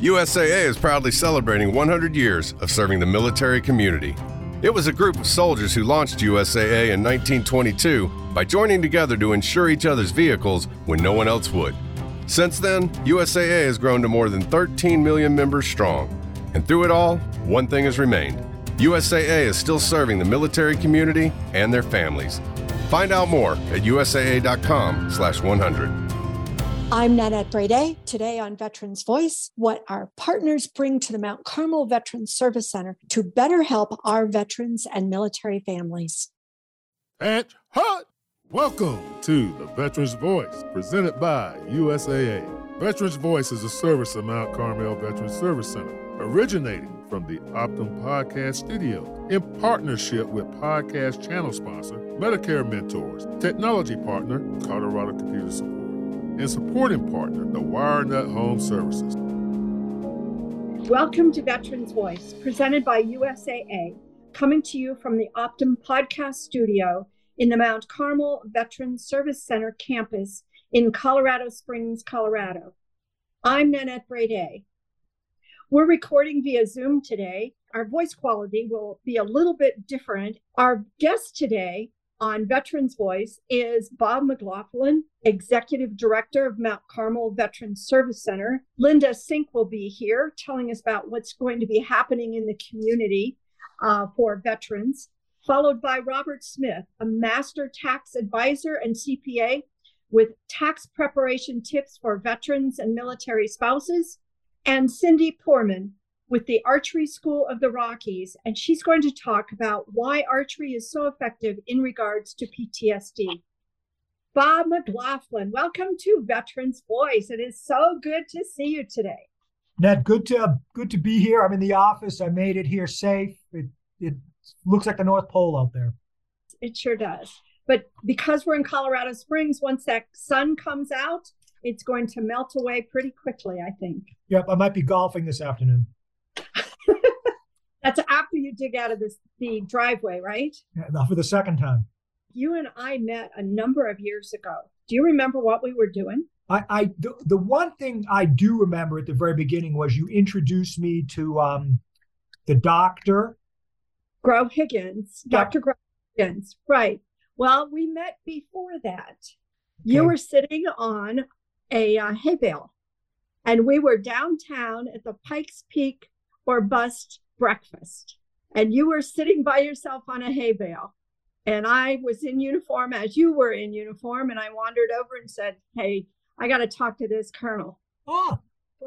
USAA is proudly celebrating 100 years of serving the military community. It was a group of soldiers who launched USAA in 1922 by joining together to insure each other's vehicles when no one else would. Since then, USAA has grown to more than 13 million members strong. And through it all, one thing has remained USAA is still serving the military community and their families. Find out more at usaa.com/slash 100. I'm Nanette Brede. Today on Veterans Voice, what our partners bring to the Mount Carmel Veterans Service Center to better help our veterans and military families. And hot! Welcome to the Veterans Voice, presented by USAA. Veterans Voice is a service of Mount Carmel Veterans Service Center, originating from the Optum Podcast Studio in partnership with podcast channel sponsor Medicare Mentors, technology partner Colorado Computer Support and supporting partner, the WireNut Home Services. Welcome to Veterans Voice, presented by USAA, coming to you from the Optum Podcast Studio in the Mount Carmel Veterans Service Center campus in Colorado Springs, Colorado. I'm Nanette Brede. We're recording via Zoom today. Our voice quality will be a little bit different. Our guest today on Veterans Voice is Bob McLaughlin, Executive Director of Mount Carmel Veterans Service Center. Linda Sink will be here telling us about what's going to be happening in the community uh, for veterans, followed by Robert Smith, a master tax advisor and CPA with tax preparation tips for veterans and military spouses, and Cindy Poorman, with the Archery School of the Rockies, and she's going to talk about why archery is so effective in regards to PTSD. Bob McLaughlin, welcome to Veterans Voice. It is so good to see you today. Ned, good to good to be here. I'm in the office. I made it here safe. It it looks like the North Pole out there. It sure does. But because we're in Colorado Springs, once that sun comes out, it's going to melt away pretty quickly, I think. Yep, I might be golfing this afternoon. That's after you dig out of this the driveway, right? Yeah, for the second time. You and I met a number of years ago. Do you remember what we were doing? I, I the, the one thing I do remember at the very beginning was you introduced me to um, the doctor. Grove Higgins, Dr. Grove Higgins, right. Well, we met before that. Okay. You were sitting on a uh, hay bale, and we were downtown at the Pikes Peak or Bust breakfast and you were sitting by yourself on a hay bale and I was in uniform as you were in uniform and I wandered over and said, "Hey, I got to talk to this colonel." Oh,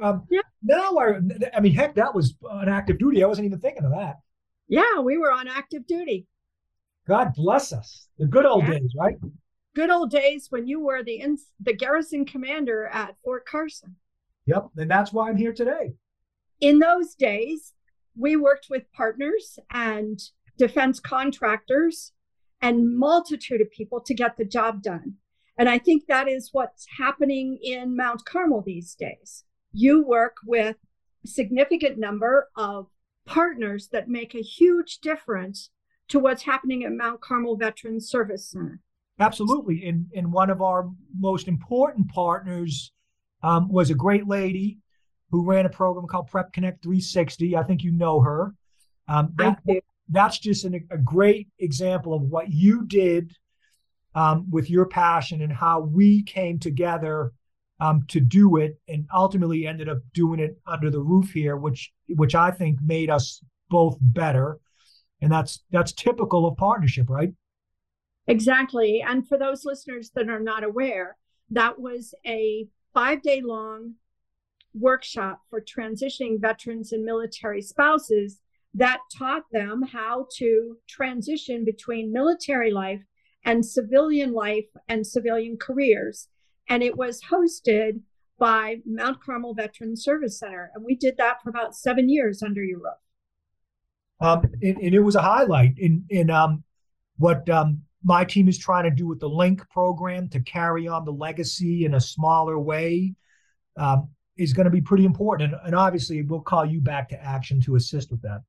um, yeah. No, I, I mean, heck, that was on active duty. I wasn't even thinking of that. Yeah, we were on active duty. God bless us. The good old yeah. days, right? Good old days when you were the in, the garrison commander at Fort Carson. Yep, and that's why I'm here today. In those days, we worked with partners and defense contractors and multitude of people to get the job done. And I think that is what's happening in Mount Carmel these days. You work with a significant number of partners that make a huge difference to what's happening at Mount Carmel Veterans Service Center. Absolutely. And, and one of our most important partners um, was a great lady who ran a program called Prep Connect 360. I think you know her. Um, that, that's just an, a great example of what you did um, with your passion and how we came together um, to do it, and ultimately ended up doing it under the roof here, which which I think made us both better. And that's that's typical of partnership, right? Exactly. And for those listeners that are not aware, that was a five day long workshop for transitioning veterans and military spouses that taught them how to transition between military life and civilian life and civilian careers. And it was hosted by Mount Carmel Veterans Service Center. And we did that for about seven years under your roof. Um, and, and, it was a highlight in, in um, what um, my team is trying to do with the LINK program to carry on the legacy in a smaller way. Um, is going to be pretty important. And, and obviously, we'll call you back to action to assist with that.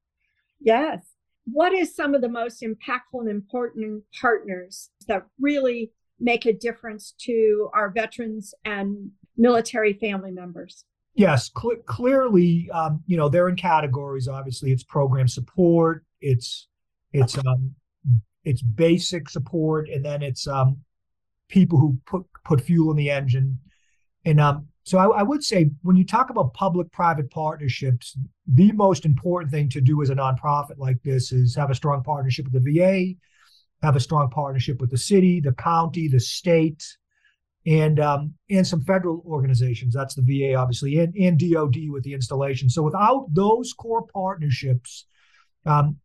Yes. What is some of the most impactful and important partners that really make a difference to our veterans and military family members? Yes, cl- clearly, um, you know, they're in categories. Obviously, it's program support, it's it's um, it's basic support, and then it's um, people who put put fuel in the engine. And um, so I, I would say when you talk about public-private partnerships, the most important thing to do as a nonprofit like this is have a strong partnership with the VA, have a strong partnership with the city, the county, the state, and um, and some federal organizations. That's the VA, obviously, and, and DoD with the installation. So without those core partnerships, um,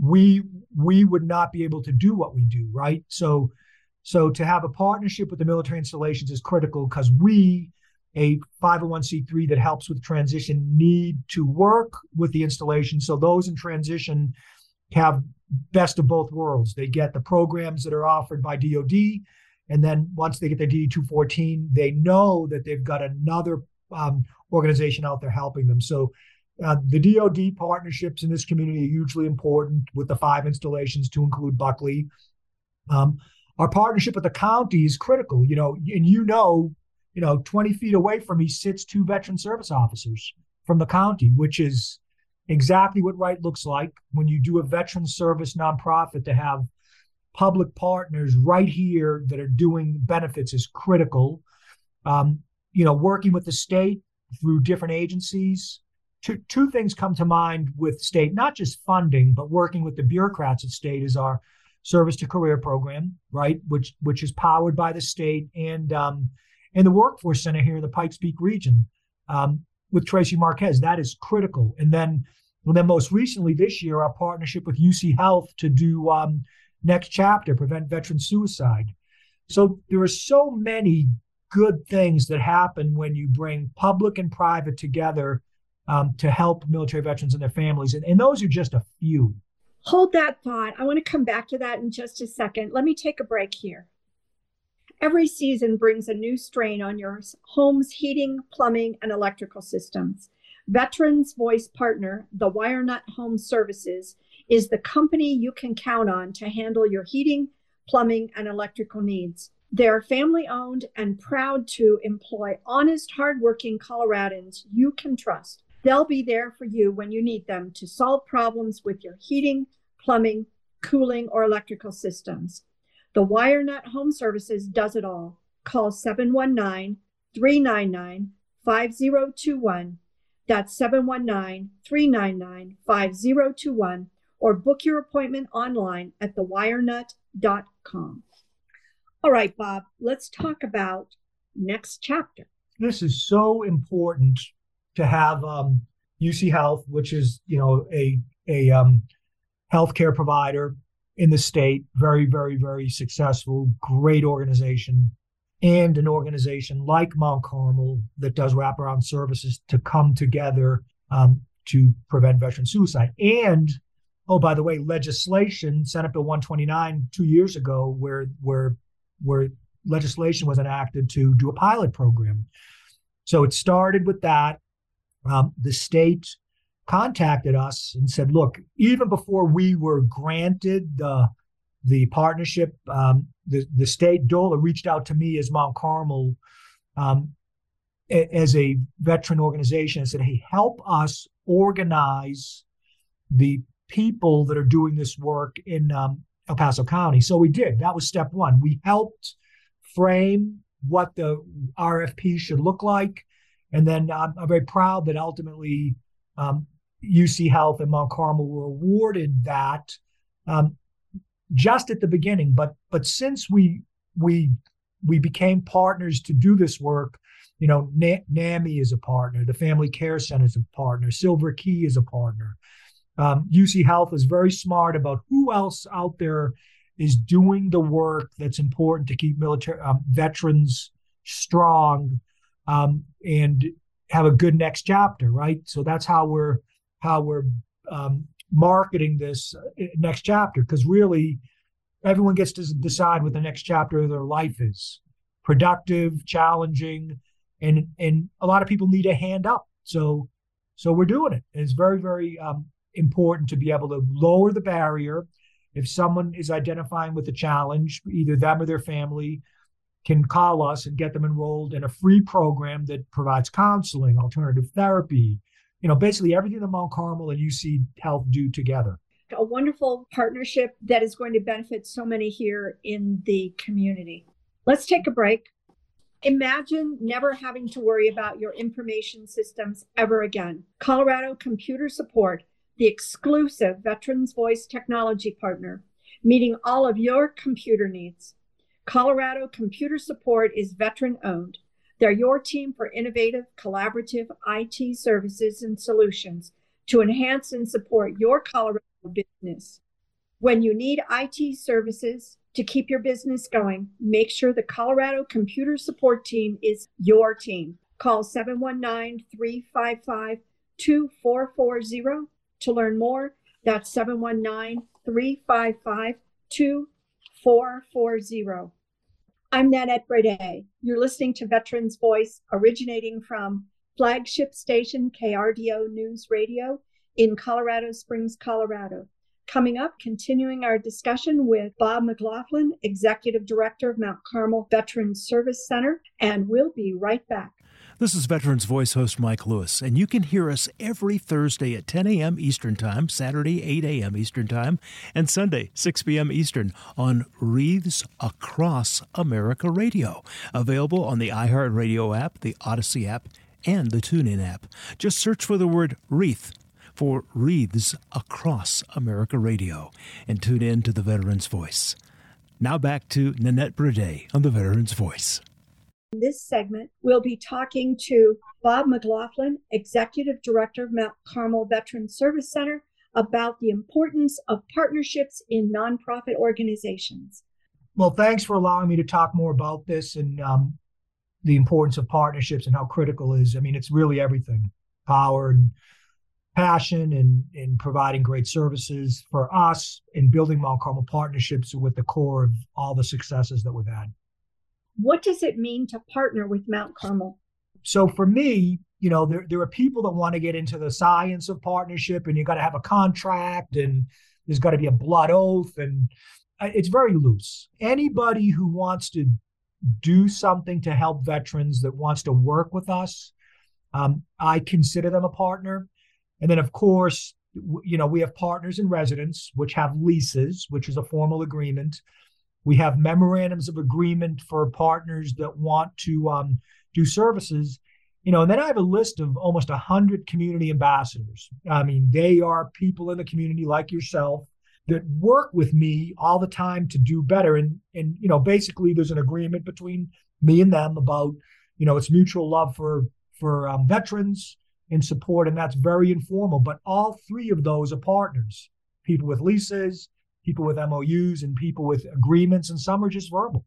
we we would not be able to do what we do, right? So so to have a partnership with the military installations is critical because we, a 501c3 that helps with transition, need to work with the installation. So those in transition have best of both worlds. They get the programs that are offered by DoD and then once they get their DD 214, they know that they've got another um, organization out there helping them. So uh, the DoD partnerships in this community are hugely important with the five installations to include Buckley. Um, our partnership with the county is critical, you know, and you know, you know, 20 feet away from me sits two veteran service officers from the county, which is exactly what right looks like when you do a veteran service nonprofit to have public partners right here that are doing benefits is critical. Um, you know, working with the state through different agencies. Two, two things come to mind with state, not just funding, but working with the bureaucrats at state is our service to career program, right? Which which is powered by the state and um, and the workforce center here in the Pikes Peak region um, with Tracy Marquez. That is critical. And then, and then most recently this year, our partnership with UC Health to do um, next chapter prevent veteran suicide so there are so many good things that happen when you bring public and private together um, to help military veterans and their families and, and those are just a few hold that thought i want to come back to that in just a second let me take a break here every season brings a new strain on your home's heating plumbing and electrical systems veterans voice partner the wirenut home services is the company you can count on to handle your heating, plumbing, and electrical needs. They're family owned and proud to employ honest, hardworking Coloradans you can trust. They'll be there for you when you need them to solve problems with your heating, plumbing, cooling, or electrical systems. The WireNut Home Services does it all. Call 719 399 5021. That's 719 399 5021 or book your appointment online at thewirenut.com. All right, Bob, let's talk about next chapter. This is so important to have um, UC Health, which is you know a a um, healthcare provider in the state, very very very successful, great organization, and an organization like Mount Carmel that does wraparound services to come together um, to prevent veteran suicide and oh, by the way, legislation, Senate Bill 129, two years ago, where where where legislation was enacted to do a pilot program. So it started with that. Um, the state contacted us and said, look, even before we were granted the the partnership, um, the the state DOLA reached out to me as Mount Carmel um, as a veteran organization and said, hey, help us organize the people that are doing this work in um, El Paso County. So we did. That was step one. We helped frame what the RFP should look like. And then I'm, very proud that ultimately um, UC Health and Mount Carmel were awarded that um, just at the beginning. But but since we we we became partners to do this work, you know, NAMI is a partner, the Family Care Center is a partner, Silver Key is a partner. Um, UC Health is very smart about who else out there is doing the work that's important to keep military um, veterans strong um, and have a good next chapter, right? So that's how we're how we're um, marketing this uh, next chapter because really everyone gets to decide what the next chapter of their life is productive challenging and and a lot of people need a hand up so so we're doing it it's very very um, important to be able to lower the barrier. If someone is identifying with a challenge, either them or their family can call us and get them enrolled in a free program that provides counseling, alternative therapy, you know, basically everything that Mount Carmel and UC Health do together. A wonderful partnership that is going to benefit so many here in the community. Let's take a break. Imagine never having to worry about your information systems ever again. Colorado Computer Support, the exclusive Veterans Voice technology partner, meeting all of your computer needs. Colorado Computer Support is veteran owned. They're your team for innovative, collaborative IT services and solutions to enhance and support your Colorado business. When you need IT services to keep your business going, make sure the Colorado Computer Support Team is your team. Call 719 355 2440 to learn more. That's 719 355 2440. I'm Nanette Brede. You're listening to Veterans Voice, originating from flagship station KRDO News Radio in Colorado Springs, Colorado. Coming up, continuing our discussion with Bob McLaughlin, Executive Director of Mount Carmel Veterans Service Center, and we'll be right back. This is Veterans Voice host Mike Lewis, and you can hear us every Thursday at 10 a.m. Eastern Time, Saturday 8 a.m. Eastern Time, and Sunday 6 p.m. Eastern on Wreaths Across America Radio, available on the iHeartRadio app, the Odyssey app, and the TuneIn app. Just search for the word Wreath for Wreaths Across America Radio and tune in to the Veterans Voice. Now back to Nanette Brede on the Veterans Voice. In this segment, we'll be talking to Bob McLaughlin, Executive Director of Mount Carmel Veterans Service Center, about the importance of partnerships in nonprofit organizations. Well, thanks for allowing me to talk more about this and um, the importance of partnerships and how critical is. I mean, it's really everything power and passion and in providing great services for us in building Mount Carmel partnerships with the core of all the successes that we've had. What does it mean to partner with Mount Carmel? So for me, you know, there, there are people that want to get into the science of partnership and you got to have a contract and there's got to be a blood oath and uh, it's very loose. Anybody who wants to do something to help veterans that wants to work with us, um, I consider them a partner. And then, of course, you know, we have partners in residence, which have leases, which is a formal agreement. We have memorandums of agreement for partners that want to um, do services. You know, and then I have a list of almost 100 community ambassadors. I mean, they are people in the community like yourself that work with me all the time to do better. And, and you know, basically there's an agreement between me and them about, you know, it's mutual love for, for um, veterans and support. And that's very informal. But all three of those are partners people with leases, people with MOUs and people with agreements, and some are just verbal.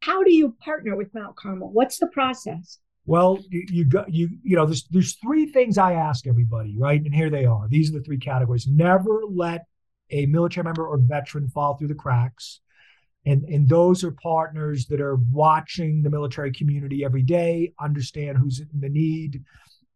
How do you partner with Mount Carmel? What's the process? Well, you, you got you you know there's there's three things I ask everybody, right? And here they are. These are the three categories. Never let a military member or veteran fall through the cracks. And, and those are partners that are watching the military community every day, understand who's in the need.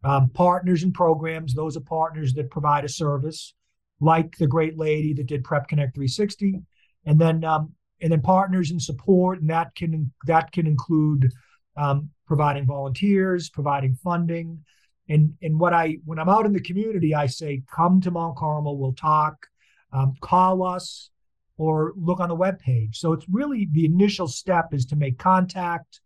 Um, partners and programs, those are partners that provide a service like the great lady that did Prep Connect 360, and then um, and then partners and support, and that can that can include um, providing volunteers, providing funding, and and what I when I'm out in the community, I say, come to Mount Carmel, we'll talk, um, call us, or look on the web page. So it's really the initial step is to make contact.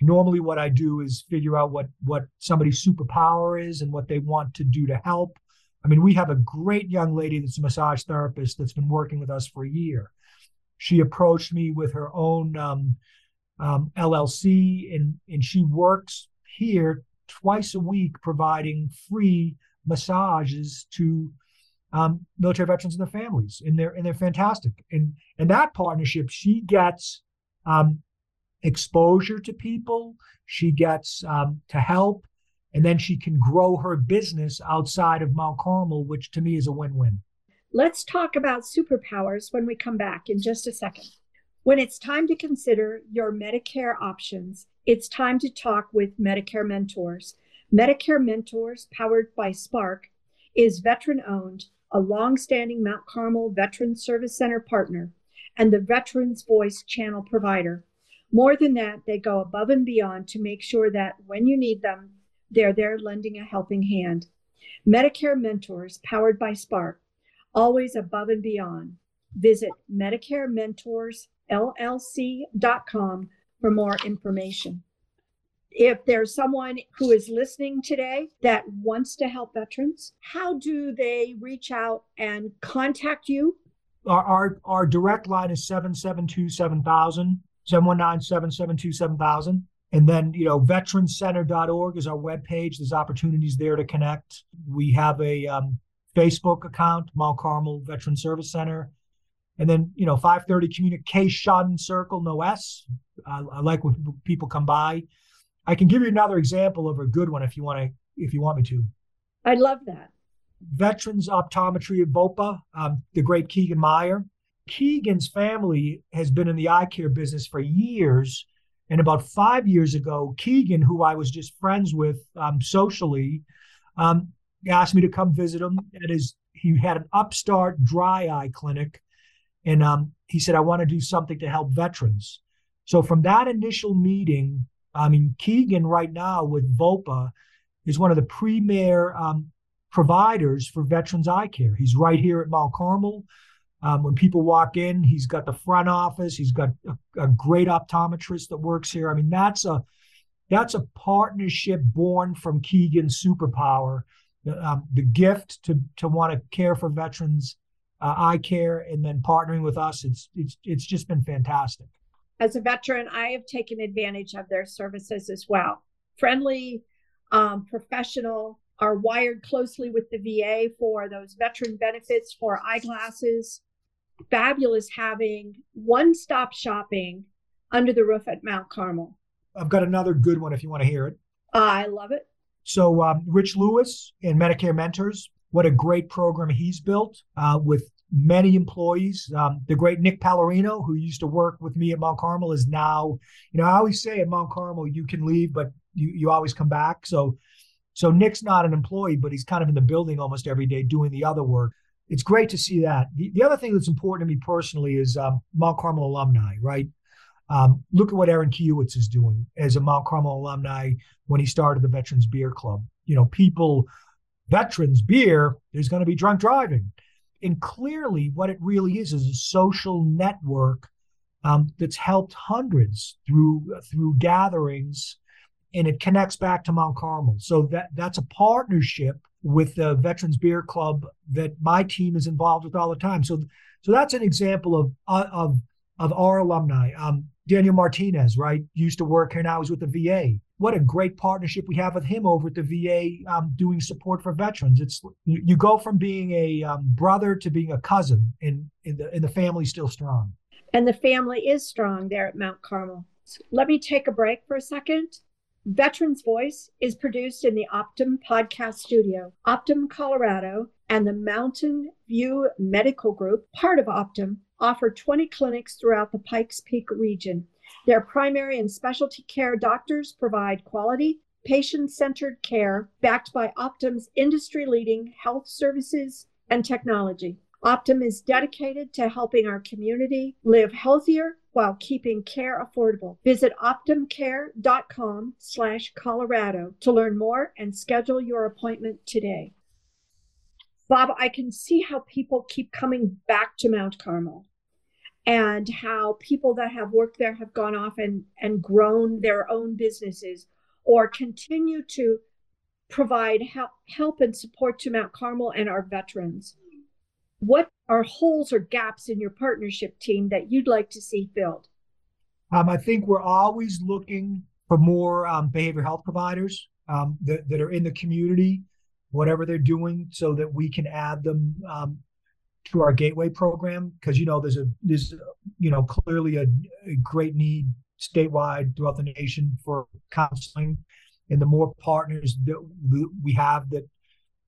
Normally, what I do is figure out what what somebody's superpower is and what they want to do to help I mean, we have a great young lady that's a massage therapist that's been working with us for a year. She approached me with her own um, um, LLC, and and she works here twice a week, providing free massages to um, military veterans and their families, and they're and they're fantastic. And and that partnership, she gets um, exposure to people, she gets um, to help, and then she can grow her business outside of Mount Carmel, which to me is a win win. Let's talk about superpowers when we come back in just a second. When it's time to consider your Medicare options, it's time to talk with Medicare Mentors. Medicare Mentors, powered by Spark, is veteran owned, a long-standing Mount Carmel Veteran Service Center partner, and the Veterans Voice channel provider. More than that, they go above and beyond to make sure that when you need them, they're there lending a helping hand. Medicare Mentors, powered by Spark, always above and beyond. Visit MedicareMentorsLLC.com for more information. If there's someone who is listening today that wants to help veterans, how do they reach out and contact you? Our, our, our direct line is 772 7000, 719 772 7000. And then, you know, veterancenter.org is our webpage. There's opportunities there to connect. We have a um, Facebook account, Mount Carmel Veteran Service Center. And then, you know, 530 Communication Circle, no S. I, I like when people come by. I can give you another example of a good one if you want to, if you want me to. I'd love that. Veterans Optometry of VOPA, um, the great Keegan Meyer. Keegan's family has been in the eye care business for years and about five years ago, Keegan, who I was just friends with um, socially, um, asked me to come visit him. At his, he had an upstart dry eye clinic, and um, he said, "I want to do something to help veterans." So from that initial meeting, I mean, Keegan right now with VOPA is one of the premier um, providers for veterans eye care. He's right here at Mount Carmel. Um, when people walk in, he's got the front office. He's got a, a, great optometrist that works here. I mean, that's a that's a partnership born from Keegan's superpower, um, the gift to to want to care for veterans, uh, eye care, and then partnering with us. It's it's it's just been fantastic. As a veteran, I have taken advantage of their services as well. Friendly, um, professional, are wired closely with the VA for those veteran benefits for eyeglasses, fabulous having one stop shopping under the roof at Mount Carmel. I've got another good one if you want to hear it. I love it. So, um, Rich Lewis and Medicare Mentors, what a great program he's built uh, with many employees. Um, the great Nick Pallarino, who used to work with me at Mount Carmel, is now, you know, I always say at Mount Carmel, you can leave, but you, you always come back. So, so Nick's not an employee, but he's kind of in the building almost every day doing the other work it's great to see that. The, the other thing that's important to me personally is um, Mount Carmel alumni, right? Um, look at what Aaron Kiewitz is doing as a Mount Carmel alumni when he started the Veterans Beer Club. You know, people, veterans beer, there's going to be drunk driving. And clearly, what it really is is a social network um, that's helped hundreds through through gatherings, and it connects back to Mount Carmel. So that that's a partnership with the Veterans Beer Club that my team is involved with all the time. So, so that's an example of of of our alumni. Um, Daniel Martinez, right, used to work here now. He's with the VA. What a great partnership we have with him over at the VA, um, doing support for veterans. It's you go from being a um, brother to being a cousin, and, and the and the family's still strong. And the family is strong there at Mount Carmel. So let me take a break for a second. Veterans Voice is produced in the Optum Podcast Studio, Optum, Colorado, and the Mountain View Medical Group, part of Optum, offer 20 clinics throughout the Pikes Peak region. Their primary and specialty care doctors provide quality, patient centered care backed by Optum's industry leading health services and technology. Optum is dedicated to helping our community live healthier while keeping care affordable. Visit optumcare.com slash Colorado to learn more and schedule your appointment today. Bob, I can see how people keep coming back to Mount Carmel and how people that have worked there have gone off and, and grown their own businesses or continue to provide help, help and support to Mount Carmel and our veterans. What are holes or gaps in your partnership team that you'd like to see filled? Um, I think we're always looking for more um, behavioral health providers um, that, that are in the community, whatever they're doing, so that we can add them um, to our gateway program. Because you know, there's a there's you know clearly a, a great need statewide throughout the nation for counseling, and the more partners that we have that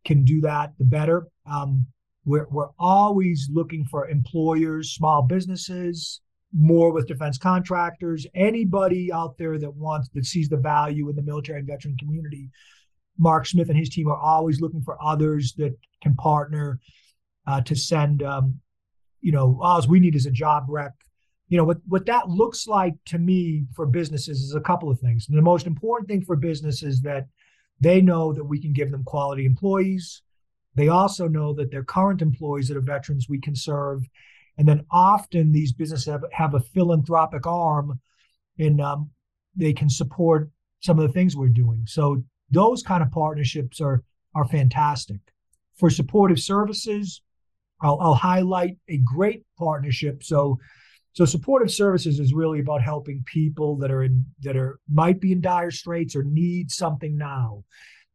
can do that, the better. Um, we're, we're always looking for employers, small businesses, more with defense contractors, anybody out there that wants, that sees the value in the military and veteran community. Mark Smith and his team are always looking for others that can partner uh, to send, um, you know, all we need is a job rec you know what what that looks like to me for businesses is a couple of things. And the most important thing for businesses that they know that we can give them quality employees. They also know that their current employees that are veterans we can serve. And then often these businesses have, have a philanthropic arm and um, they can support some of the things we're doing. So those kind of partnerships are are fantastic. For supportive services, I'll, I'll highlight a great partnership. So so supportive services is really about helping people that are in that are might be in dire straits or need something now.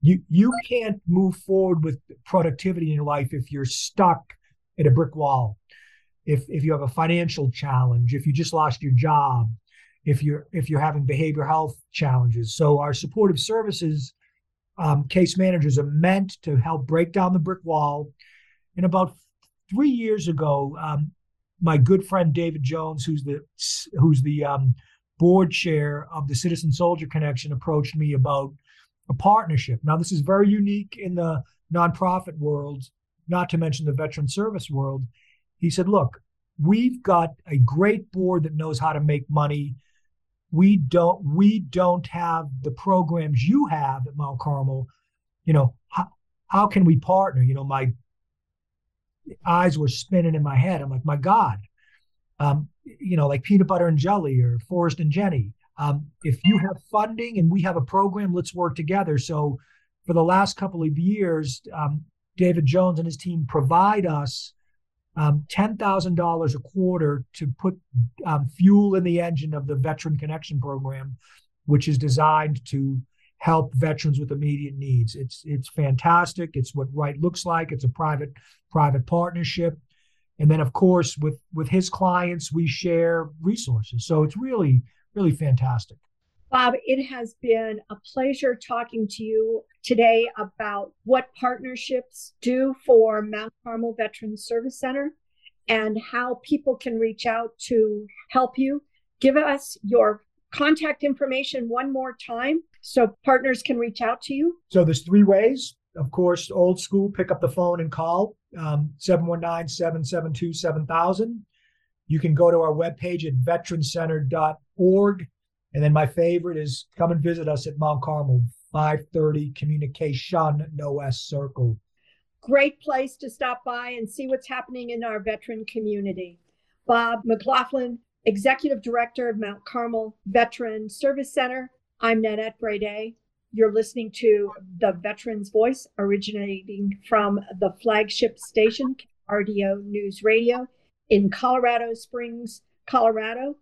You you can't move forward with productivity in your life if you're stuck at a brick wall. If if you have a financial challenge, if you just lost your job, if you're if you're having behavioral health challenges. So our supportive services um, case managers are meant to help break down the brick wall. And about three years ago, um, my good friend David Jones, who's the who's the um, board chair of the Citizen Soldier Connection, approached me about a partnership. Now, this is very unique in the nonprofit world, not to mention the veteran service world. He said, "Look, we've got a great board that knows how to make money. We don't we don't have the programs you have at Mount Carmel. You know, how, how can we partner? You know, my eyes were spinning in my head. I'm like, my God, um, you know, like peanut butter and jelly or Forrest and Jenny. Um, if you have funding and we have a program, let's work together. So for the last couple of years, um, David Jones and his team provide us um, $10,000 a quarter to put um, fuel in the engine of the Veteran Connection Program, which is designed to help veterans with immediate needs. It's it's fantastic. It's what right looks like. It's a private private partnership. And then of course with with his clients we share resources. So it's really really fantastic. Bob, it has been a pleasure talking to you today about what partnerships do for Mount Carmel Veterans Service Center and how people can reach out to help you. Give us your contact information one more time so partners can reach out to you? So there's three ways. Of course, old school, pick up the phone and call um, 719 772 7000. You can go to our webpage at veterancenter.org. And then my favorite is come and visit us at Mount Carmel, 530 Communication No S Circle. Great place to stop by and see what's happening in our veteran community. Bob McLaughlin, Executive Director of Mount Carmel Veteran Service Center. I'm Nanette Brede. You're listening to the Veterans Voice, originating from the flagship station, RDO News Radio, in Colorado Springs, Colorado.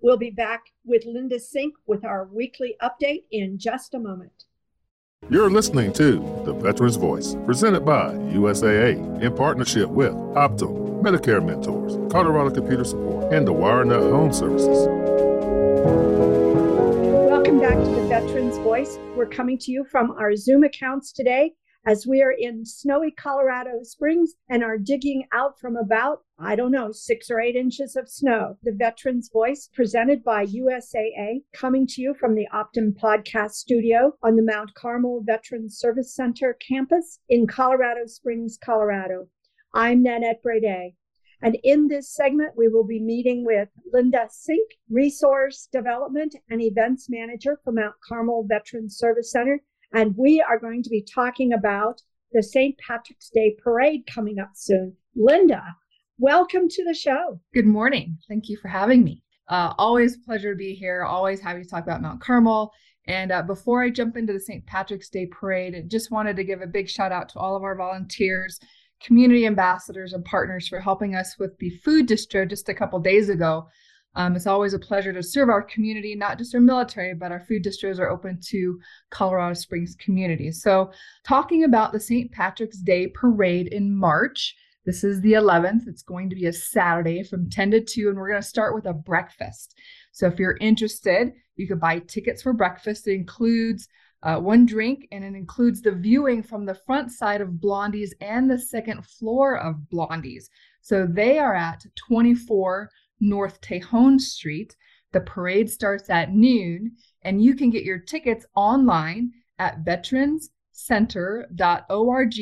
We'll be back with Linda Sink with our weekly update in just a moment. You're listening to The Veterans Voice, presented by USAA in partnership with Optum, Medicare Mentors, Colorado Computer Support, and the WireNut Home Services. Welcome back to The Veterans Voice. We're coming to you from our Zoom accounts today as we are in snowy Colorado Springs and are digging out from about, I don't know, six or eight inches of snow. The Veterans Voice, presented by USAA, coming to you from the Optum Podcast Studio on the Mount Carmel Veterans Service Center campus in Colorado Springs, Colorado. I'm Nanette Brede. And in this segment, we will be meeting with Linda Sink, Resource Development and Events Manager for Mount Carmel Veterans Service Center, and we are going to be talking about the St. Patrick's Day Parade coming up soon. Linda, welcome to the show. Good morning. Thank you for having me. Uh, always pleasure to be here. Always happy to talk about Mount Carmel. And uh, before I jump into the St. Patrick's Day Parade, I just wanted to give a big shout out to all of our volunteers, community ambassadors, and partners for helping us with the food distro just a couple days ago. Um, it's always a pleasure to serve our community, not just our military, but our food distros are open to Colorado Springs community. So, talking about the St. Patrick's Day parade in March, this is the 11th. It's going to be a Saturday from 10 to 2, and we're going to start with a breakfast. So, if you're interested, you could buy tickets for breakfast. It includes uh, one drink, and it includes the viewing from the front side of Blondie's and the second floor of Blondie's. So, they are at 24 North Tejon Street. The parade starts at noon, and you can get your tickets online at veteranscenter.org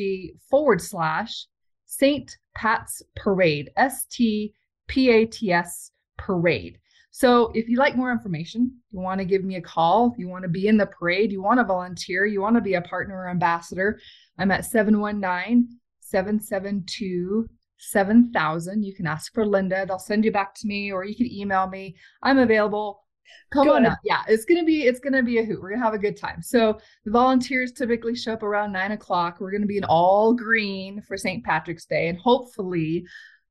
forward slash St. Pat's Parade, S T P A T S Parade. So if you like more information, you want to give me a call, you want to be in the parade, you want to volunteer, you want to be a partner or ambassador, I'm at 719 772 7000. You can ask for Linda. They'll send you back to me or you can email me. I'm available. Come Good. on up. Yeah, it's gonna be it's gonna be a hoot. We're gonna have a good time. So the volunteers typically show up around nine o'clock. We're gonna be in all green for St. Patrick's Day, and hopefully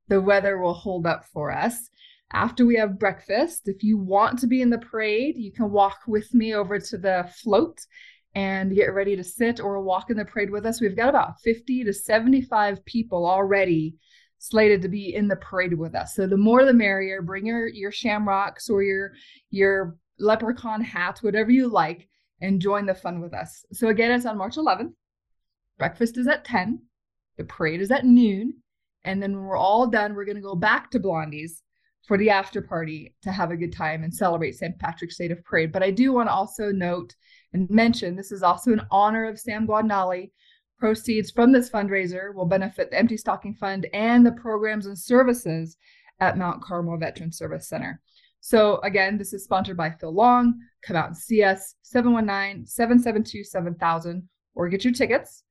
the weather will hold up for us. After we have breakfast, if you want to be in the parade, you can walk with me over to the float and get ready to sit or walk in the parade with us. We've got about 50 to 75 people already slated to be in the parade with us. So the more the merrier. Bring your your shamrocks or your your leprechaun hats, whatever you like, and join the fun with us. So again, it's on March 11th. Breakfast is at 10. The parade is at noon. And then when we're all done, we're going to go back to Blondie's for the after party to have a good time and celebrate St. Patrick's Day of Parade. But I do want to also note and mention this is also in honor of Sam Guadnali, Proceeds from this fundraiser will benefit the Empty Stocking Fund and the programs and services at Mount Carmel Veteran Service Center. So, again, this is sponsored by Phil Long. Come out and see us 719 772 7000 or get your tickets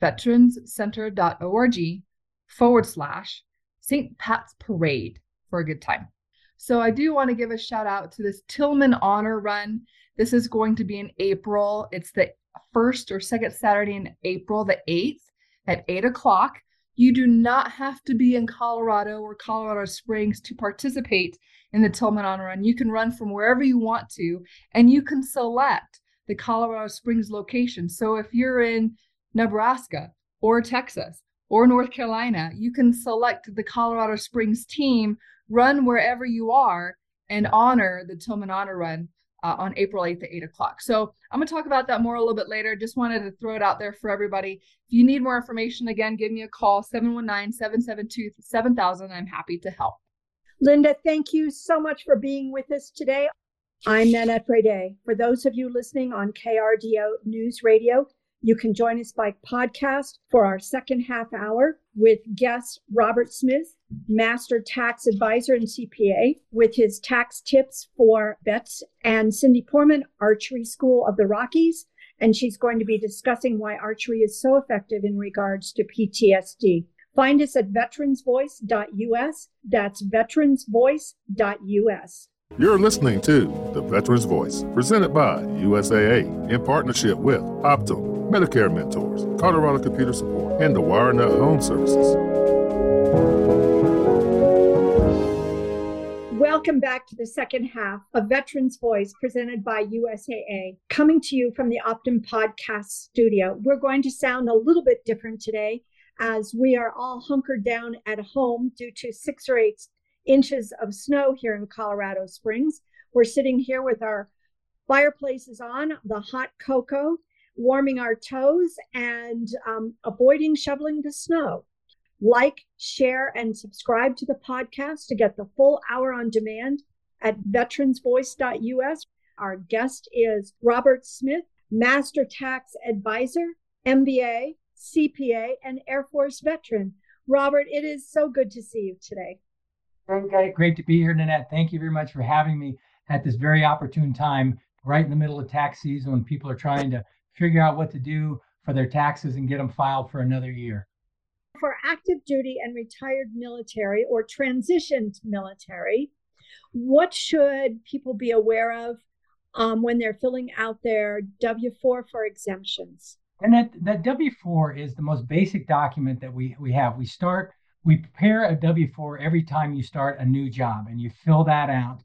veteranscenter.org forward slash St. Pat's Parade for a good time. So, I do want to give a shout out to this Tillman Honor Run. This is going to be in April. It's the first or second Saturday in April, the 8th at 8 o'clock. You do not have to be in Colorado or Colorado Springs to participate in the Tillman Honor Run. You can run from wherever you want to, and you can select the Colorado Springs location. So if you're in Nebraska or Texas or North Carolina, you can select the Colorado Springs team, run wherever you are, and honor the Tillman Honor Run uh, on April 8th at 8 o'clock. So I'm going to talk about that more a little bit later. Just wanted to throw it out there for everybody. If you need more information, again, give me a call 719 772 7000. I'm happy to help. Linda, thank you so much for being with us today. I'm Nanette Brede. For those of you listening on KRDO News Radio, you can join us by podcast for our second half hour with guest Robert Smith, Master Tax Advisor and CPA, with his tax tips for vets, and Cindy Porman, Archery School of the Rockies. And she's going to be discussing why archery is so effective in regards to PTSD. Find us at veteransvoice.us. That's veteransvoice.us. You're listening to The Veterans Voice, presented by USAA in partnership with Optum Medicare Mentors, Colorado Computer Support, and the WireNut Home Services. Welcome back to the second half of Veterans Voice presented by USAA, coming to you from the Optum Podcast Studio. We're going to sound a little bit different today as we are all hunkered down at home due to six or eight inches of snow here in Colorado Springs. We're sitting here with our fireplaces on, the hot cocoa, warming our toes and um, avoiding shoveling the snow. Like, share, and subscribe to the podcast to get the full hour on demand at veteransvoice.us. Our guest is Robert Smith, Master Tax Advisor, MBA, CPA, and Air Force veteran. Robert, it is so good to see you today. Great to be here, Nanette. Thank you very much for having me at this very opportune time, right in the middle of tax season when people are trying to figure out what to do for their taxes and get them filed for another year. For active duty and retired military or transitioned military, what should people be aware of um, when they're filling out their W 4 for exemptions? And that, that W 4 is the most basic document that we, we have. We start, we prepare a W 4 every time you start a new job and you fill that out.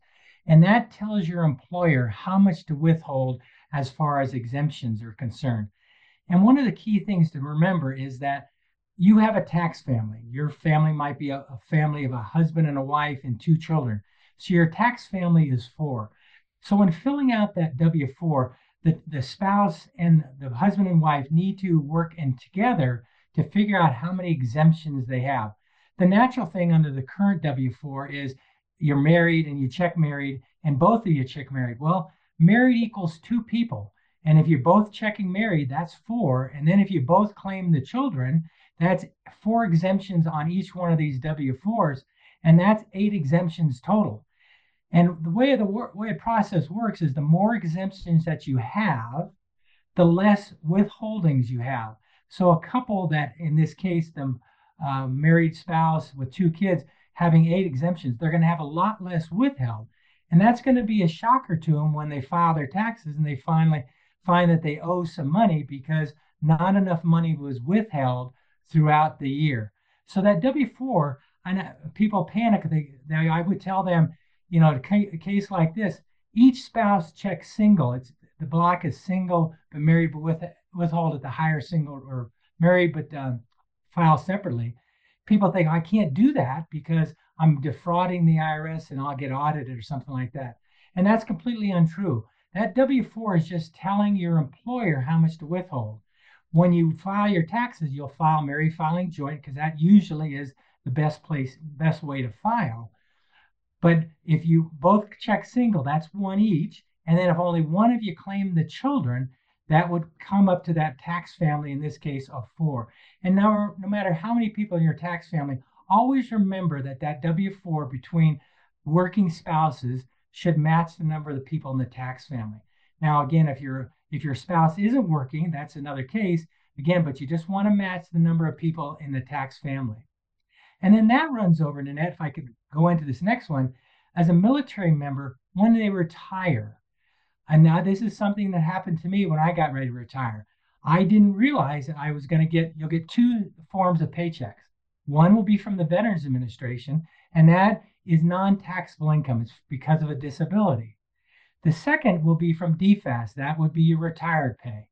And that tells your employer how much to withhold as far as exemptions are concerned. And one of the key things to remember is that you have a tax family. Your family might be a, a, family of a husband and a wife and two children. So your tax family is four. So when filling out that W 4, the, the spouse and the husband and wife need to work in together to figure out how many exemptions they have. The natural thing under the current W 4 is you're married and you check married, and both of you check married. Well, married equals two people. And if you're both checking married, that's four. And then if you both claim the children, that's four exemptions on each one of these W 4s. And that's eight exemptions total. And the way the wor- way the process works is the more exemptions that you have, the less withholdings you have. So a couple that, in this case, the uh, married spouse with two kids having eight exemptions, they're going to have a lot less withheld. And that's going to be a shocker to them when they file their taxes and they finally find that they owe some money because not enough money was withheld throughout the year. So that W4, and people panic. They, they, I would tell them, you know, a case like this, each spouse checks single. It's the block is single but married but with withhold at the higher single or married but um, file separately. People think I can't do that because I'm defrauding the IRS and I'll get audited or something like that. And that's completely untrue. That W 4 is just telling your employer how much to withhold. When you file your taxes, you'll file married filing joint because that usually is the best place, best way to file. But if you both check single, that's one each. And then if only one of you claim the children, that would come up to that tax family, in this case of four. And now, no matter how many people in your tax family, always remember that that W-4 between working spouses should match the number of the people in the tax family. Now, again, if your if your spouse isn't working, that's another case. Again, but you just want to match the number of people in the tax family. And then that runs over, Nanette, if I could go into this next one, as a military member, when they retire, and now this is something that happened to me when I got ready to retire. I didn't realize that I was going to get, you'll get two forms of paychecks. One will be from the Veterans Administration, and that is non taxable income. It's because of a disability. The second will be from DFAS. That would be your retired pay.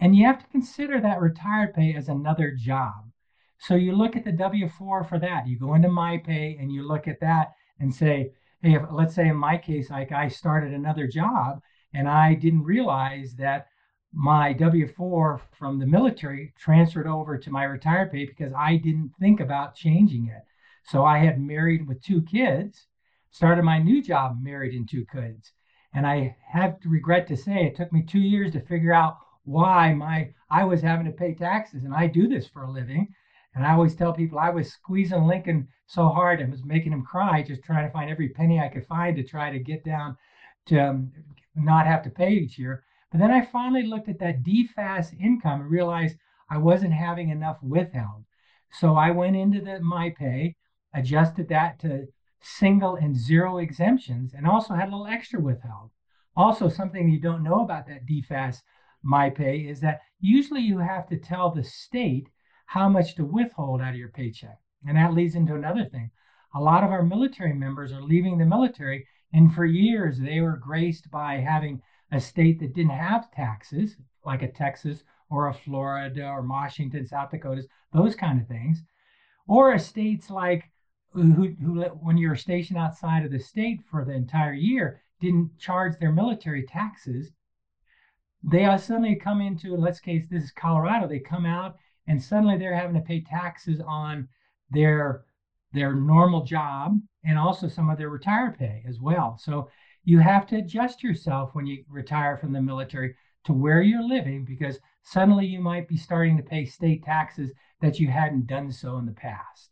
And you have to consider that retired pay as another job. So you look at the W 4 for that. You go into MyPay and you look at that and say, hey, if, let's say in my case, like I started another job and I didn't realize that my W 4 from the military transferred over to my retired pay because I didn't think about changing it. So I had married with two kids, started my new job married in two kids. And I have to regret to say it took me two years to figure out why my I was having to pay taxes. And I do this for a living. And I always tell people I was squeezing Lincoln so hard and was making him cry, just trying to find every penny I could find to try to get down to um, not have to pay each year. But then I finally looked at that DFAS income and realized I wasn't having enough withheld. So I went into the MyPay, adjusted that to single and zero exemptions, and also had a little extra withheld. Also, something you don't know about that DFAS MyPay is that usually you have to tell the state how much to withhold out of your paycheck. And that leads into another thing. A lot of our military members are leaving the military and for years, they were graced by having a state that didn't have taxes, like a Texas or a Florida or Washington, South Dakota, those kind of things, or states like who, who when you're stationed outside of the state for the entire year, didn't charge their military taxes. They suddenly come into, in let's case this is Colorado, they come out and suddenly they're having to pay taxes on their their normal job and also some of their retire pay as well. So you have to adjust yourself when you retire from the military to where you're living because suddenly you might be starting to pay state taxes that you hadn't done so in the past.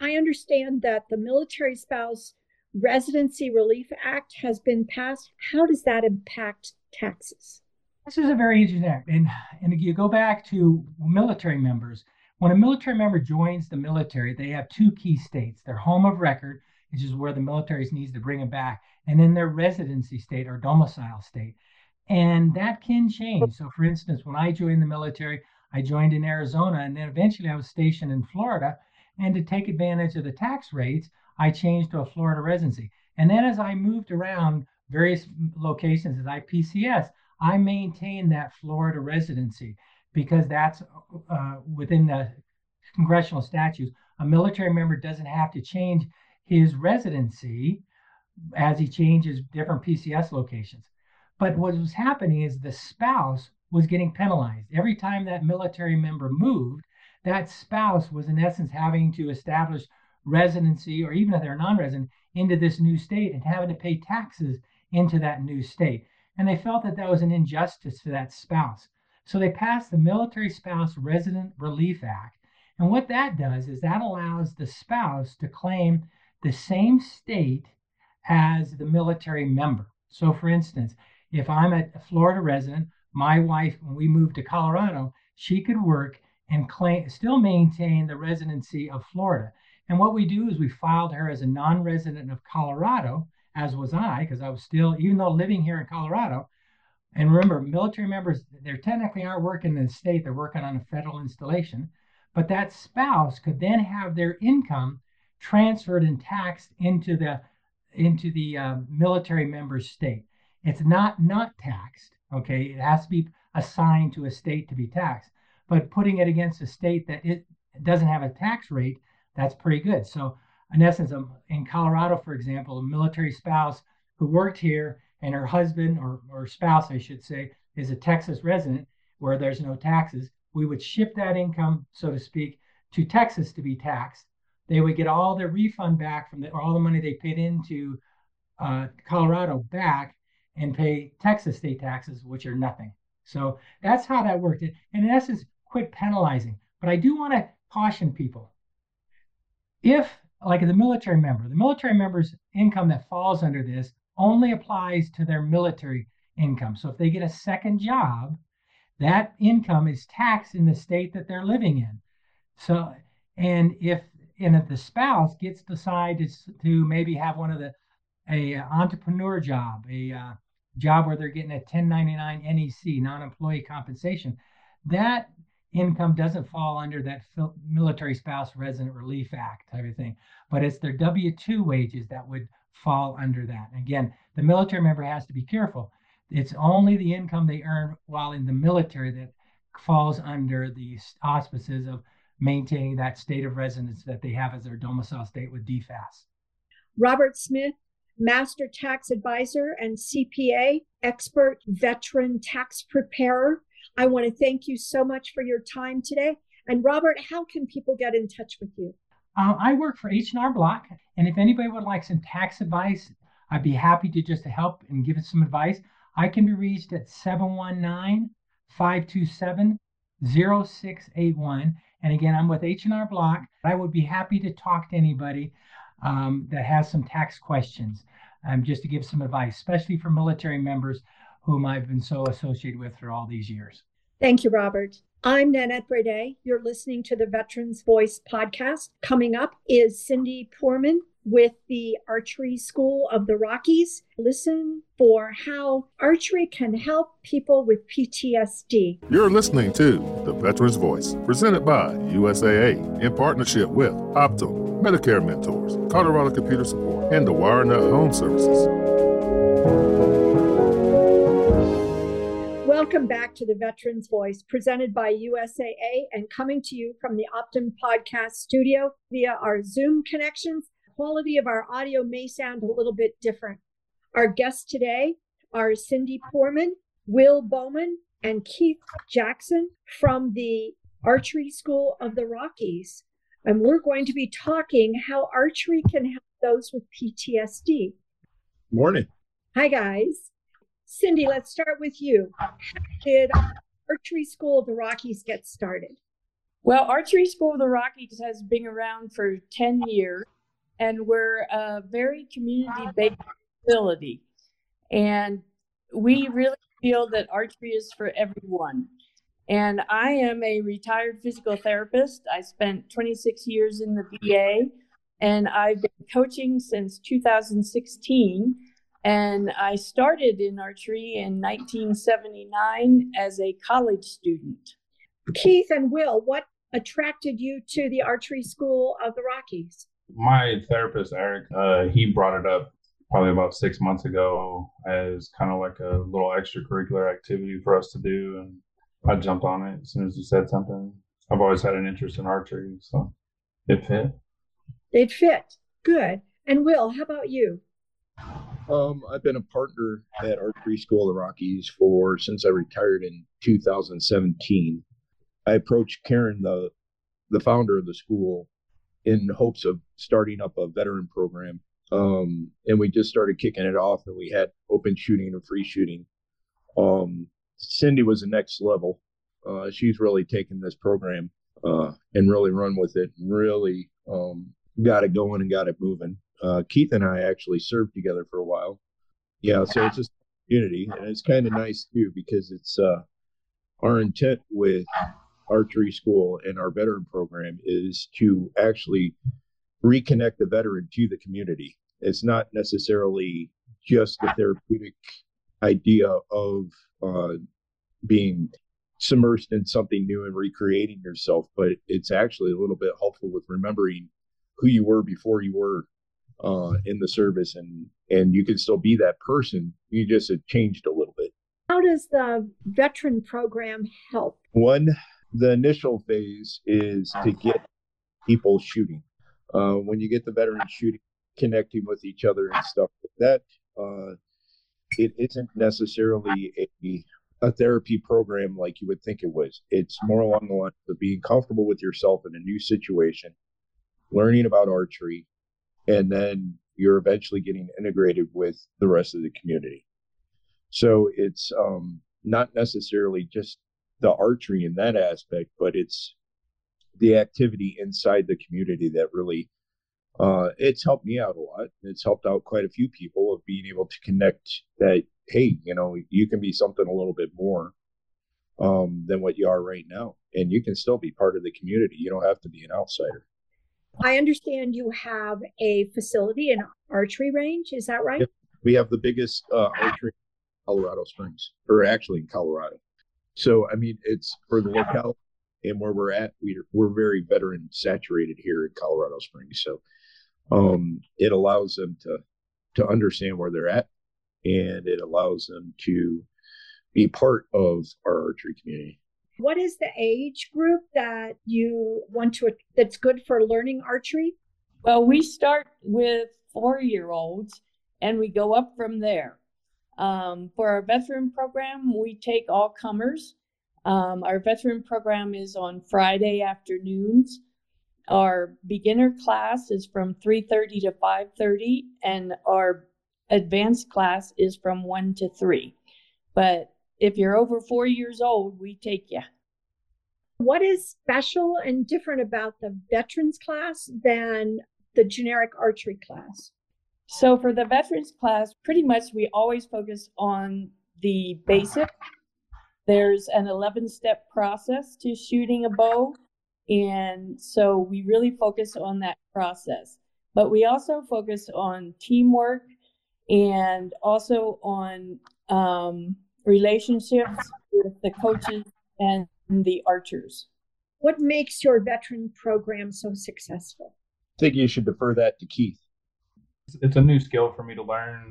I understand that the Military Spouse Residency Relief Act has been passed. How does that impact taxes? This is a very interesting act. And, and you go back to military members. When a military member joins the military, they have two key states their home of record, which is where the military needs to bring them back, and then their residency state or domicile state. And that can change. So, for instance, when I joined the military, I joined in Arizona, and then eventually I was stationed in Florida. And to take advantage of the tax rates, I changed to a Florida residency. And then as I moved around various locations as IPCS, I maintained that Florida residency because that's uh, within the congressional statutes. A military member doesn't have to change his residency as he changes different PCS locations. But what was happening is the spouse was getting penalized. Every time that military member moved, that spouse was in essence having to establish residency, or even if they're non resident, into this new state and having to pay taxes into that new state. And they felt that that was an injustice to that spouse. So they passed the Military Spouse Resident Relief Act. And what that does is that allows the spouse to claim the same state as the military member. So, for instance, if I'm a Florida resident, my wife, when we moved to Colorado, she could work and claim, still maintain the residency of Florida. And what we do is we filed her as a non resident of Colorado, as was I, because I was still, even though living here in Colorado, and remember, military members, they're technically aren't working in the state, they're working on a federal installation. But that spouse could then have their income transferred and taxed into the into the uh, military member's state. It's not not taxed. Okay, it has to be assigned to a state to be taxed. But putting it against a state that it doesn't have a tax rate, that's pretty good. So in essence, um, in Colorado, for example, a military spouse who worked here and her husband or, or spouse, I should say, is a Texas resident where there's no taxes, we would ship that income, so to speak, to Texas to be taxed. They would get all their refund back from the, or all the money they paid into uh, Colorado back and pay Texas state taxes, which are nothing. So that's how that worked. And in essence, quit penalizing. But I do want to caution people. If, like the military member, the military member's income that falls under this only applies to their military income. So if they get a second job, that income is taxed in the state that they're living in. So, and if and if the spouse gets decided to maybe have one of the a entrepreneur job, a uh, job where they're getting a 1099 NEC, non-employee compensation, that income doesn't fall under that military spouse resident relief act type of thing, but it's their W-2 wages that would fall under that. Again, the military member has to be careful. It's only the income they earn while in the military that falls under the auspices of maintaining that state of residence that they have as their domicile state with DFAS. Robert Smith, Master Tax Advisor and CPA, expert veteran tax preparer. I want to thank you so much for your time today. And Robert, how can people get in touch with you? Uh, I work for H&R Block, and if anybody would like some tax advice, I'd be happy to just help and give some advice. I can be reached at 719 527 0681. And again, I'm with H&R Block. I would be happy to talk to anybody um, that has some tax questions, um, just to give some advice, especially for military members whom I've been so associated with for all these years. Thank you, Robert. I'm Nanette Brede. You're listening to the Veterans Voice podcast. Coming up is Cindy Poorman with the Archery School of the Rockies. Listen for how archery can help people with PTSD. You're listening to The Veterans Voice, presented by USAA in partnership with Optum, Medicare Mentors, Colorado Computer Support, and the WireNut Home Services. Welcome back to the Veterans Voice, presented by USAA and coming to you from the Optum Podcast Studio via our Zoom connections quality of our audio may sound a little bit different. Our guests today are Cindy Poorman, Will Bowman, and Keith Jackson from the Archery School of the Rockies. And we're going to be talking how archery can help those with PTSD. Morning. Hi, guys. Cindy, let's start with you. How did Archery School of the Rockies get started? Well, Archery School of the Rockies has been around for 10 years and we're a very community based facility. And we really feel that archery is for everyone. And I am a retired physical therapist. I spent 26 years in the VA and I've been coaching since 2016. And I started in archery in 1979 as a college student. Keith and Will, what attracted you to the archery school of the Rockies? my therapist Eric, uh, he brought it up probably about six months ago as kind of like a little extracurricular activity for us to do, and I jumped on it as soon as you said something. I've always had an interest in archery, so it fit. It fit. Good. And Will, how about you? Um, I've been a partner at Archery School of the Rockies for since I retired in 2017. I approached Karen, the the founder of the school, in hopes of starting up a veteran program. Um, and we just started kicking it off, and we had open shooting and free shooting. Um, Cindy was the next level. Uh, she's really taken this program uh, and really run with it, and really um, got it going and got it moving. Uh, Keith and I actually served together for a while. Yeah, so it's just community, and it's kind of nice too because it's uh, our intent with archery school and our veteran program is to actually reconnect the veteran to the community. It's not necessarily just the therapeutic idea of uh, being submersed in something new and recreating yourself, but it's actually a little bit helpful with remembering who you were before you were uh, in the service, and and you can still be that person. You just have changed a little bit. How does the veteran program help? One, the initial phase is to get people shooting. Uh, when you get the veterans shooting, connecting with each other and stuff like that, uh, it isn't necessarily a a therapy program like you would think it was. It's more along the lines of being comfortable with yourself in a new situation, learning about archery, and then you're eventually getting integrated with the rest of the community. So it's um, not necessarily just the archery in that aspect, but it's the activity inside the community that really uh, it's helped me out a lot. It's helped out quite a few people of being able to connect that hey, you know, you can be something a little bit more um, than what you are right now, and you can still be part of the community. You don't have to be an outsider. I understand you have a facility, an archery range. Is that right? Yep. We have the biggest uh, archery in Colorado Springs, or actually in Colorado. So, I mean, it's for the locale and where we're at. We're, we're very veteran saturated here in Colorado Springs. So, um, it allows them to to understand where they're at and it allows them to be part of our archery community. What is the age group that you want to that's good for learning archery? Well, we start with four year olds and we go up from there. Um, for our veteran program, we take all comers. Um, our veteran program is on Friday afternoons. Our beginner class is from 3:30 to 5:30 and our advanced class is from 1 to 3. But if you're over 4 years old, we take you. What is special and different about the veterans class than the generic archery class? So for the veterans class, pretty much we always focus on the basic. There's an 11 step process to shooting a bow. And so we really focus on that process. But we also focus on teamwork and also on um, relationships with the coaches and the archers. What makes your veteran program so successful? I think you should defer that to Keith. It's a new skill for me to learn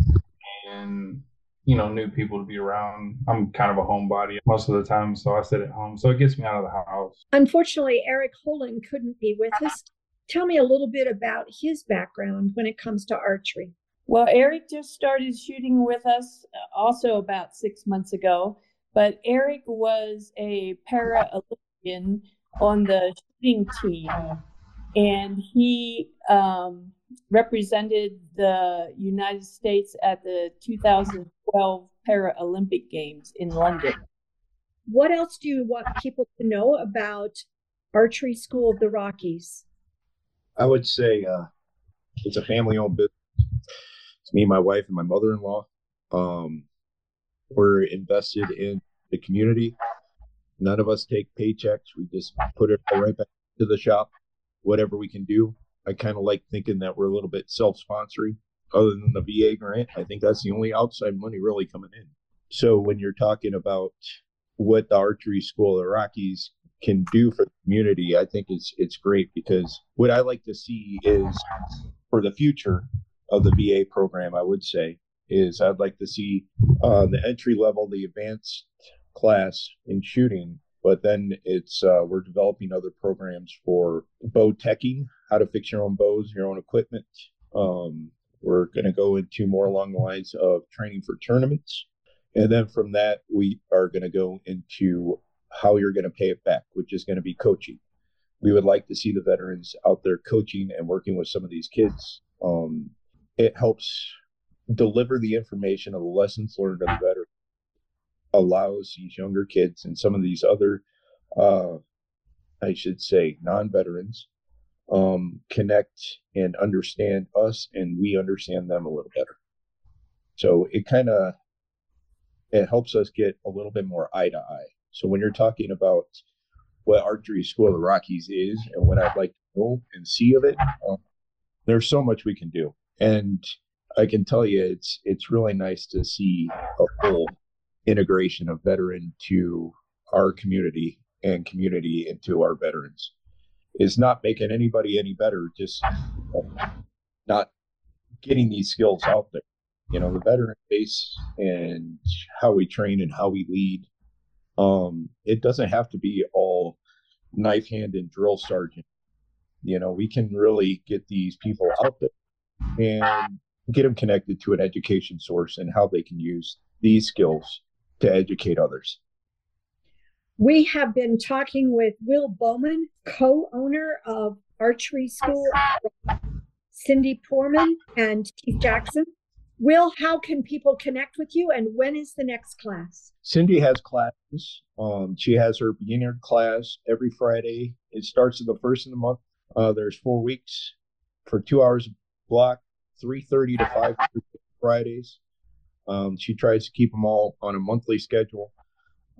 and you know new people to be around. I'm kind of a homebody most of the time, so I sit at home. So it gets me out of the house. Unfortunately, Eric Holland couldn't be with us. Tell me a little bit about his background when it comes to archery. Well, Eric just started shooting with us uh, also about six months ago, but Eric was a para Olympian on the shooting team, and he um, represented the United States at the 2012 Paralympic Games in London. What else do you want people to know about Archery School of the Rockies? I would say uh, it's a family owned business. Me, my wife, and my mother in law. Um, we're invested in the community. None of us take paychecks. We just put it right back to the shop, whatever we can do. I kind of like thinking that we're a little bit self sponsoring, other than the VA grant. I think that's the only outside money really coming in. So when you're talking about what the archery school of the Rockies can do for the community, I think it's it's great because what I like to see is for the future of the VA program, I would say, is I'd like to see uh, the entry level, the advanced class in shooting, but then it's uh, we're developing other programs for bow teching, how to fix your own bows, your own equipment. Um, we're going to go into more along the lines of training for tournaments. And then from that, we are going to go into how you're going to pay it back, which is going to be coaching. We would like to see the veterans out there coaching and working with some of these kids. Um, it helps deliver the information of the lessons learned of the veteran allows these younger kids and some of these other uh, i should say non-veterans um, connect and understand us, and we understand them a little better. So it kind of it helps us get a little bit more eye to eye. So when you're talking about what Archery School of the Rockies is and what I'd like to know and see of it, um, there's so much we can do. And I can tell you, it's it's really nice to see a full integration of veteran to our community and community into our veterans. Is not making anybody any better, just not getting these skills out there. You know, the veteran base and how we train and how we lead. Um, it doesn't have to be all knife hand and drill sergeant. You know, we can really get these people out there and get them connected to an education source and how they can use these skills to educate others. We have been talking with Will Bowman, co owner of Archery School, Cindy Poorman, and Keith Jackson. Will, how can people connect with you and when is the next class? Cindy has classes. Um, she has her beginner class every Friday. It starts at the first of the month. Uh, there's four weeks for two hours block, 3.30 to 5 Fridays. Um, she tries to keep them all on a monthly schedule.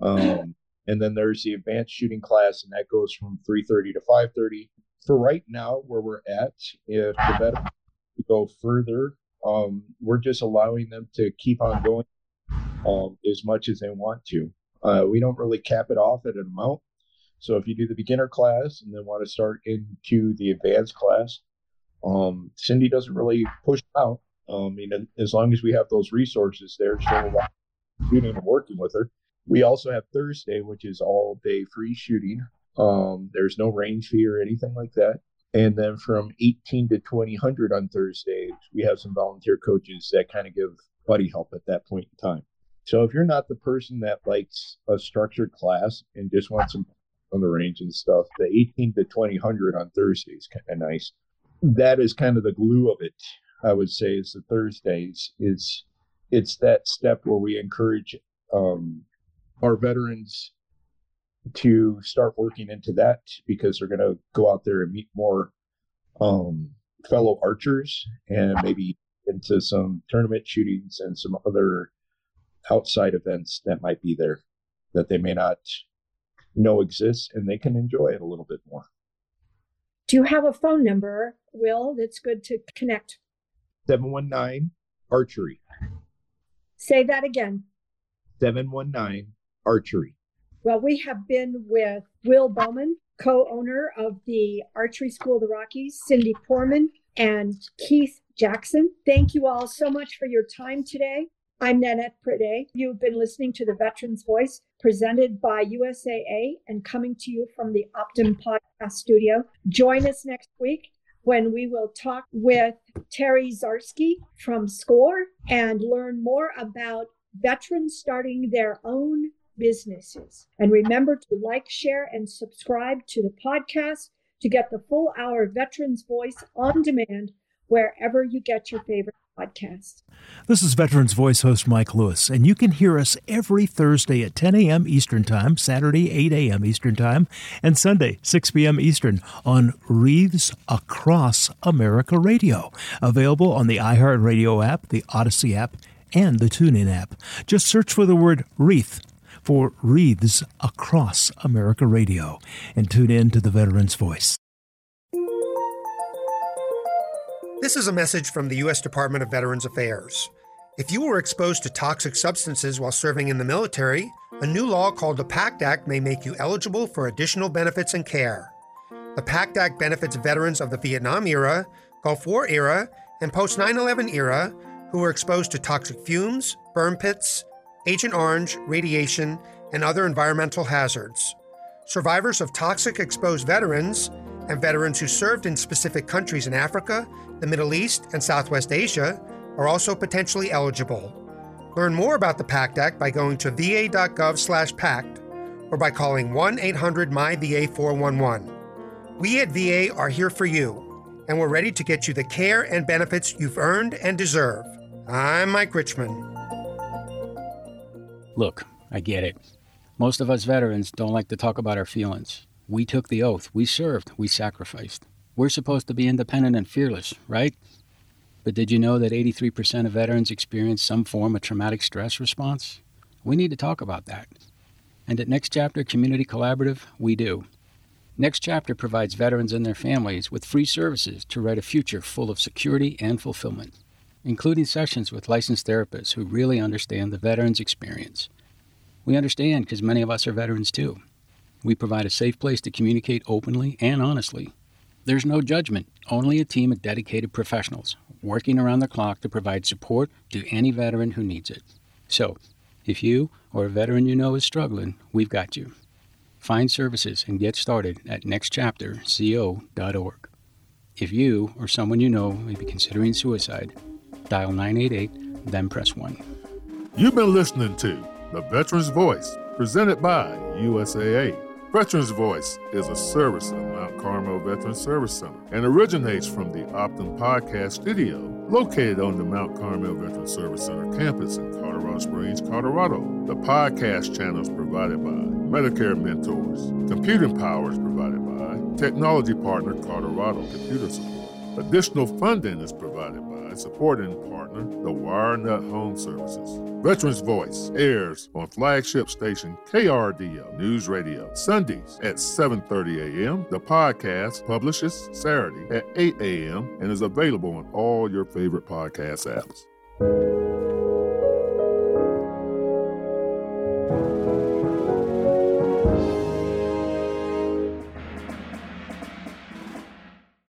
Um, and then there's the advanced shooting class, and that goes from 3.30 to 5.30. For right now, where we're at, if the go further um, we're just allowing them to keep on going um, as much as they want to. Uh, we don't really cap it off at an amount. So if you do the beginner class and then want to start into the advanced class, um, Cindy doesn't really push out. Um, I mean, as long as we have those resources there, still shooting and working with her. We also have Thursday, which is all day free shooting. Um, there's no range fee or anything like that. And then from 18 to 2000 on Thursdays, we have some volunteer coaches that kind of give buddy help at that point in time. So if you're not the person that likes a structured class and just wants some on the range and stuff, the 18 to 2000 on Thursday is kind of nice. That is kind of the glue of it, I would say, is the Thursdays. Is it's that step where we encourage um, our veterans to start working into that because they're going to go out there and meet more um, fellow archers and maybe into some tournament shootings and some other outside events that might be there that they may not know exists and they can enjoy it a little bit more. Do you have a phone number, Will, that's good to connect? 719 Archery. Say that again. 719 Archery. Well, we have been with Will Bowman, co owner of the Archery School of the Rockies, Cindy Poorman, and Keith Jackson. Thank you all so much for your time today. I'm Nanette Prade. You've been listening to the Veterans Voice presented by USAA and coming to you from the Optum Podcast Studio. Join us next week when we will talk with Terry Zarsky from SCORE and learn more about veterans starting their own businesses. And remember to like, share, and subscribe to the podcast to get the full hour Veterans Voice on demand wherever you get your favorite podcast. This is Veterans Voice host Mike Lewis, and you can hear us every Thursday at 10 a.m. Eastern Time, Saturday 8 a.m. Eastern Time, and Sunday 6 p.m. Eastern on Wreaths Across America Radio, available on the iHeartRadio app, the Odyssey app, and the TuneIn app. Just search for the word Wreath for Wreaths Across America Radio and tune in to the Veteran's Voice. This is a message from the U.S. Department of Veterans Affairs. If you were exposed to toxic substances while serving in the military, a new law called the PACT Act may make you eligible for additional benefits and care. The PACT Act benefits veterans of the Vietnam era, Gulf War era, and post 9 11 era who were exposed to toxic fumes, burn pits, Agent Orange, radiation, and other environmental hazards. Survivors of toxic exposed veterans and veterans who served in specific countries in Africa, the Middle East, and Southwest Asia are also potentially eligible. Learn more about the PACT Act by going to va.gov/pact or by calling 1-800-MY-VA411. We at VA are here for you, and we're ready to get you the care and benefits you've earned and deserve. I'm Mike Richmond. Look, I get it. Most of us veterans don't like to talk about our feelings. We took the oath, we served, we sacrificed. We're supposed to be independent and fearless, right? But did you know that 83% of veterans experience some form of traumatic stress response? We need to talk about that. And at Next Chapter Community Collaborative, we do. Next Chapter provides veterans and their families with free services to write a future full of security and fulfillment, including sessions with licensed therapists who really understand the veteran's experience. We understand because many of us are veterans too. We provide a safe place to communicate openly and honestly. There's no judgment, only a team of dedicated professionals working around the clock to provide support to any veteran who needs it. So, if you or a veteran you know is struggling, we've got you. Find services and get started at nextchapterco.org. If you or someone you know may be considering suicide, dial 988, then press 1. You've been listening to The Veteran's Voice, presented by USAA. Veterans Voice is a service of Mount Carmel Veteran Service Center and originates from the Optum Podcast Studio, located on the Mount Carmel Veteran Service Center campus in Colorado Springs, Colorado. The podcast channel is provided by Medicare Mentors. Computing power is provided by Technology Partner Colorado Computer Support. Additional funding is provided by supporting partner, the WireNut Home Services. Veterans Voice airs on flagship station KRDO News Radio Sundays at 7:30 a.m. The podcast publishes Saturday at 8 a.m. and is available on all your favorite podcast apps.